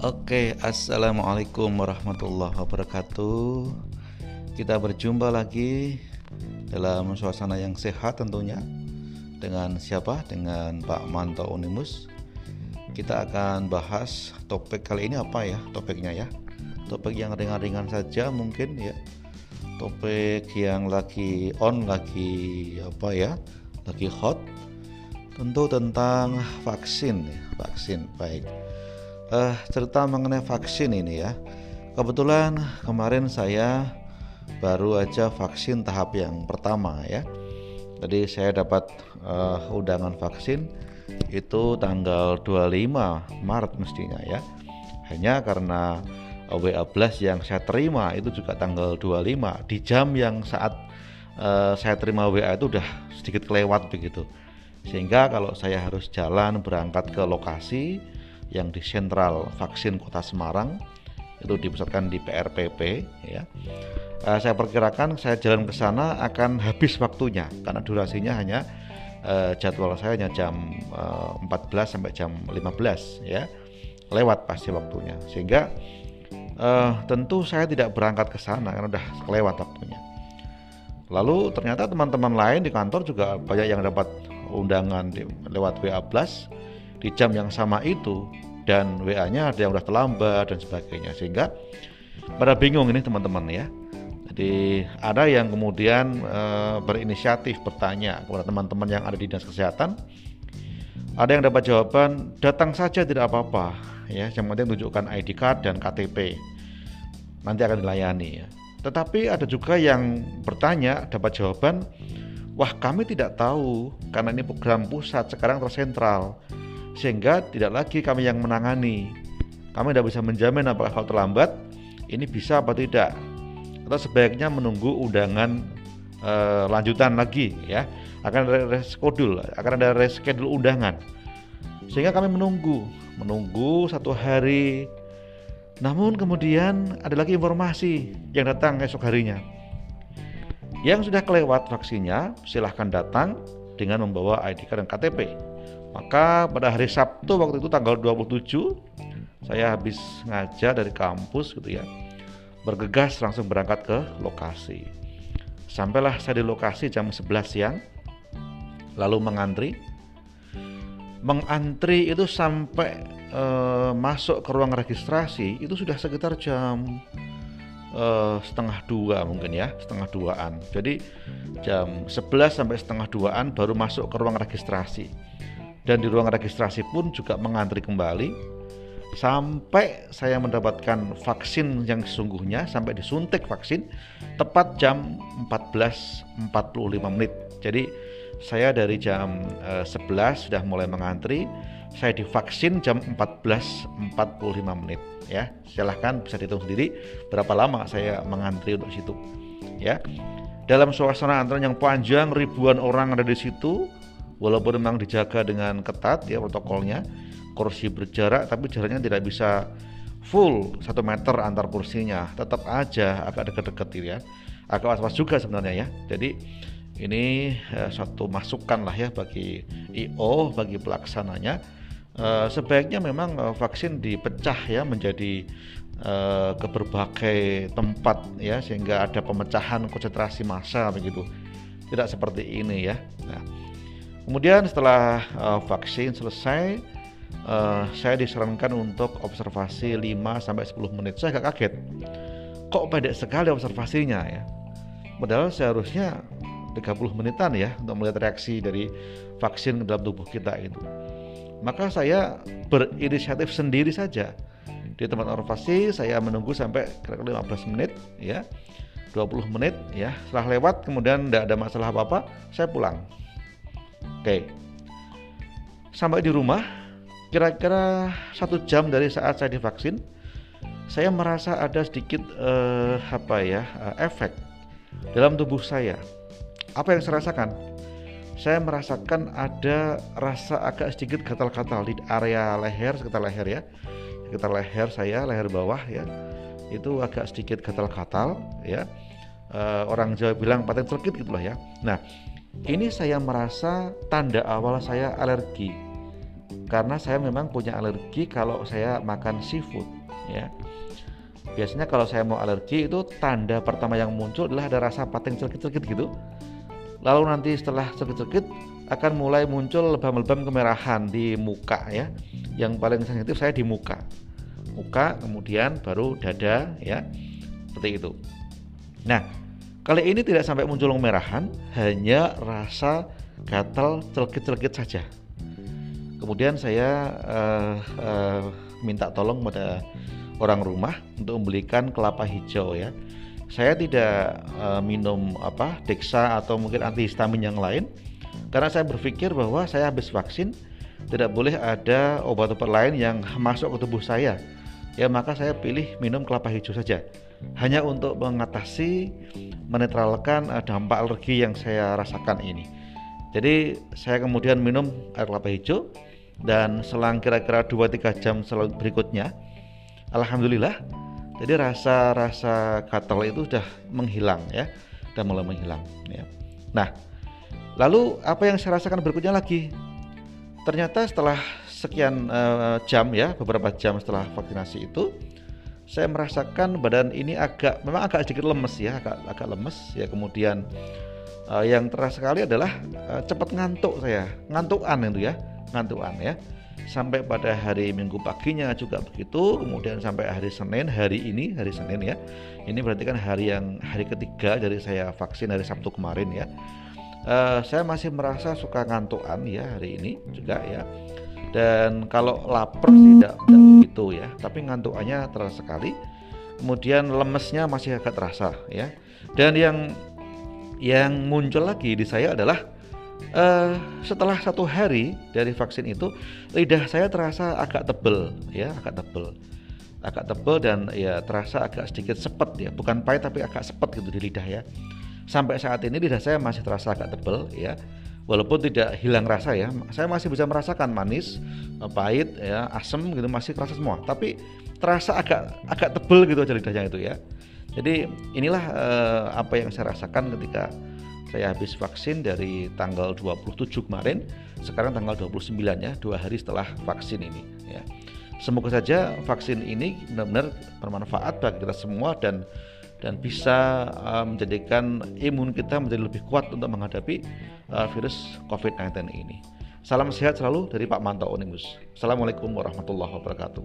Oke, assalamualaikum warahmatullahi wabarakatuh. Kita berjumpa lagi dalam suasana yang sehat tentunya dengan siapa? Dengan Pak Manto Unimus. Kita akan bahas topik kali ini apa ya? Topiknya ya. Topik yang ringan-ringan saja mungkin ya. Topik yang lagi on, lagi apa ya? Lagi hot. Tentu tentang vaksin ya, vaksin baik uh, cerita mengenai vaksin ini ya. Kebetulan kemarin saya baru aja vaksin tahap yang pertama ya. Jadi saya dapat uh, undangan vaksin itu tanggal 25 Maret mestinya ya. Hanya karena WA Blast yang saya terima itu juga tanggal 25 di jam yang saat uh, saya terima WA itu udah sedikit kelewat begitu. Sehingga kalau saya harus jalan berangkat ke lokasi yang di sentral vaksin Kota Semarang itu dipusatkan di PRPP ya. Uh, saya perkirakan saya jalan ke sana akan habis waktunya karena durasinya hanya uh, jadwal saya hanya jam uh, eh, 14 sampai jam 15 ya. Lewat pasti waktunya. Sehingga uh, tentu saya tidak berangkat ke sana karena udah kelewat waktunya. Lalu ternyata teman-teman lain di kantor juga banyak yang dapat undangan di, lewat WA Plus di jam yang sama itu dan WA-nya ada yang udah terlambat dan sebagainya sehingga pada bingung ini teman-teman ya. Jadi ada yang kemudian e, berinisiatif bertanya kepada teman-teman yang ada di dinas kesehatan. Ada yang dapat jawaban datang saja tidak apa-apa ya, yang penting tunjukkan ID card dan KTP. Nanti akan dilayani ya. Tetapi ada juga yang bertanya dapat jawaban, wah kami tidak tahu karena ini program pusat sekarang tersentral sehingga tidak lagi kami yang menangani. Kami tidak bisa menjamin apakah kalau terlambat ini bisa apa tidak. Atau sebaiknya menunggu undangan e, lanjutan lagi ya. Akan ada reschedule, akan ada reschedule undangan. Sehingga kami menunggu, menunggu satu hari. Namun kemudian ada lagi informasi yang datang esok harinya. Yang sudah kelewat vaksinnya, silahkan datang dengan membawa ID card dan KTP. Maka pada hari Sabtu waktu itu tanggal 27 saya habis ngajar dari kampus gitu ya. Bergegas langsung berangkat ke lokasi. Sampailah saya di lokasi jam 11 siang. Lalu mengantri. Mengantri itu sampai e, masuk ke ruang registrasi itu sudah sekitar jam e, setengah dua mungkin ya setengah duaan jadi jam 11 sampai setengah duaan baru masuk ke ruang registrasi dan di ruang registrasi pun juga mengantri kembali sampai saya mendapatkan vaksin yang sesungguhnya sampai disuntik vaksin tepat jam 14.45 menit. Jadi saya dari jam uh, eh, 11 sudah mulai mengantri, saya divaksin jam 14.45 menit ya. Silahkan bisa dihitung sendiri berapa lama saya mengantri untuk situ ya. Dalam suasana antrean yang panjang ribuan orang ada di situ walaupun memang dijaga dengan ketat ya protokolnya kursi berjarak tapi jaraknya tidak bisa full satu meter antar kursinya. Tetap aja agak dekat-dekat ya. Agak was-was juga sebenarnya ya. Jadi ini eh, suatu masukan lah ya bagi IO bagi pelaksananya. Eh, sebaiknya memang eh, vaksin dipecah ya menjadi eh, ke berbagai tempat ya sehingga ada pemecahan konsentrasi massa begitu. Tidak seperti ini ya. Nah Kemudian setelah uh, vaksin selesai, uh, saya disarankan untuk observasi 5 sampai 10 menit. Saya agak kaget. Kok pendek sekali observasinya ya? Padahal seharusnya 30 menitan ya untuk melihat reaksi dari vaksin ke dalam tubuh kita itu. Maka saya berinisiatif sendiri saja. Di tempat observasi saya menunggu sampai kira-kira 15 menit ya. 20 menit ya. Setelah lewat kemudian tidak ada masalah apa-apa, saya pulang Oke. Sampai di rumah, kira-kira satu jam dari saat saya divaksin, saya merasa ada sedikit uh, apa ya uh, efek dalam tubuh saya. Apa yang saya rasakan? Saya merasakan ada rasa agak sedikit gatal-gatal di area leher, sekitar leher ya, sekitar leher saya, leher bawah ya, itu agak sedikit gatal-gatal ya. Uh, orang Jawa bilang paten sedikit gitulah ya. Nah, ini saya merasa tanda awal saya alergi. karena saya memang punya alergi kalau saya makan seafood ya. Biasanya kalau saya mau alergi itu tanda pertama yang muncul adalah ada rasa pating celkit-celkit gitu. Lalu nanti setelah celkit-celkit akan mulai muncul lebam-lebam kemerahan di muka ya. Yang paling sensitif saya di muka. Muka kemudian baru dada ya. Seperti itu. Nah kali ini tidak sampai muncul kemerahan hanya rasa gatal celkit-celkit saja. Kemudian saya uh, uh, minta tolong pada orang rumah untuk membelikan kelapa hijau ya. Saya tidak uh, minum apa dexa atau mungkin antihistamin yang lain karena saya berpikir bahwa saya habis vaksin tidak boleh ada obat-obat lain yang masuk ke tubuh saya. Ya maka saya pilih minum kelapa hijau saja hanya untuk mengatasi menetralkan dampak alergi yang saya rasakan ini. Jadi saya kemudian minum air kelapa hijau dan selang kira-kira 2-3 jam berikutnya Alhamdulillah jadi rasa-rasa gatal itu sudah menghilang ya. Sudah mulai menghilang ya. Nah lalu apa yang saya rasakan berikutnya lagi? Ternyata setelah sekian uh, jam ya beberapa jam setelah vaksinasi itu saya merasakan badan ini agak memang agak sedikit lemes ya agak agak lemes ya. Kemudian uh, yang terasa sekali adalah uh, cepat ngantuk saya. Ngantukan itu ya ngantukan ya. Sampai pada hari Minggu paginya juga begitu. Kemudian sampai hari Senin hari ini hari Senin ya. Ini berarti kan hari yang hari ketiga dari saya vaksin hari Sabtu kemarin ya. Uh, saya masih merasa suka ngantukan ya hari ini juga ya dan kalau lapar tidak tidak begitu ya. Tapi ngantukannya terasa sekali. Kemudian lemesnya masih agak terasa ya. Dan yang yang muncul lagi di saya adalah uh, setelah satu hari dari vaksin itu lidah saya terasa agak tebel ya agak tebel. Agak tebel dan ya terasa agak sedikit sepet ya. Bukan pahit tapi agak sepet gitu di lidah ya. Sampai saat ini lidah saya masih terasa agak tebel ya walaupun tidak hilang rasa ya saya masih bisa merasakan manis pahit ya asam gitu masih terasa semua. Tapi terasa agak agak tebel gitu aja lidahnya itu ya. Jadi inilah uh, apa yang saya rasakan ketika saya habis vaksin dari tanggal 27 kemarin sekarang tanggal 29 ya dua hari setelah vaksin ini ya. Semoga saja vaksin ini benar-benar bermanfaat bagi kita semua dan dan bisa uh, menjadikan imun kita menjadi lebih kuat untuk menghadapi uh, virus COVID-19 ini. Salam sehat selalu dari Pak Manto Onimus. Assalamualaikum warahmatullahi wabarakatuh.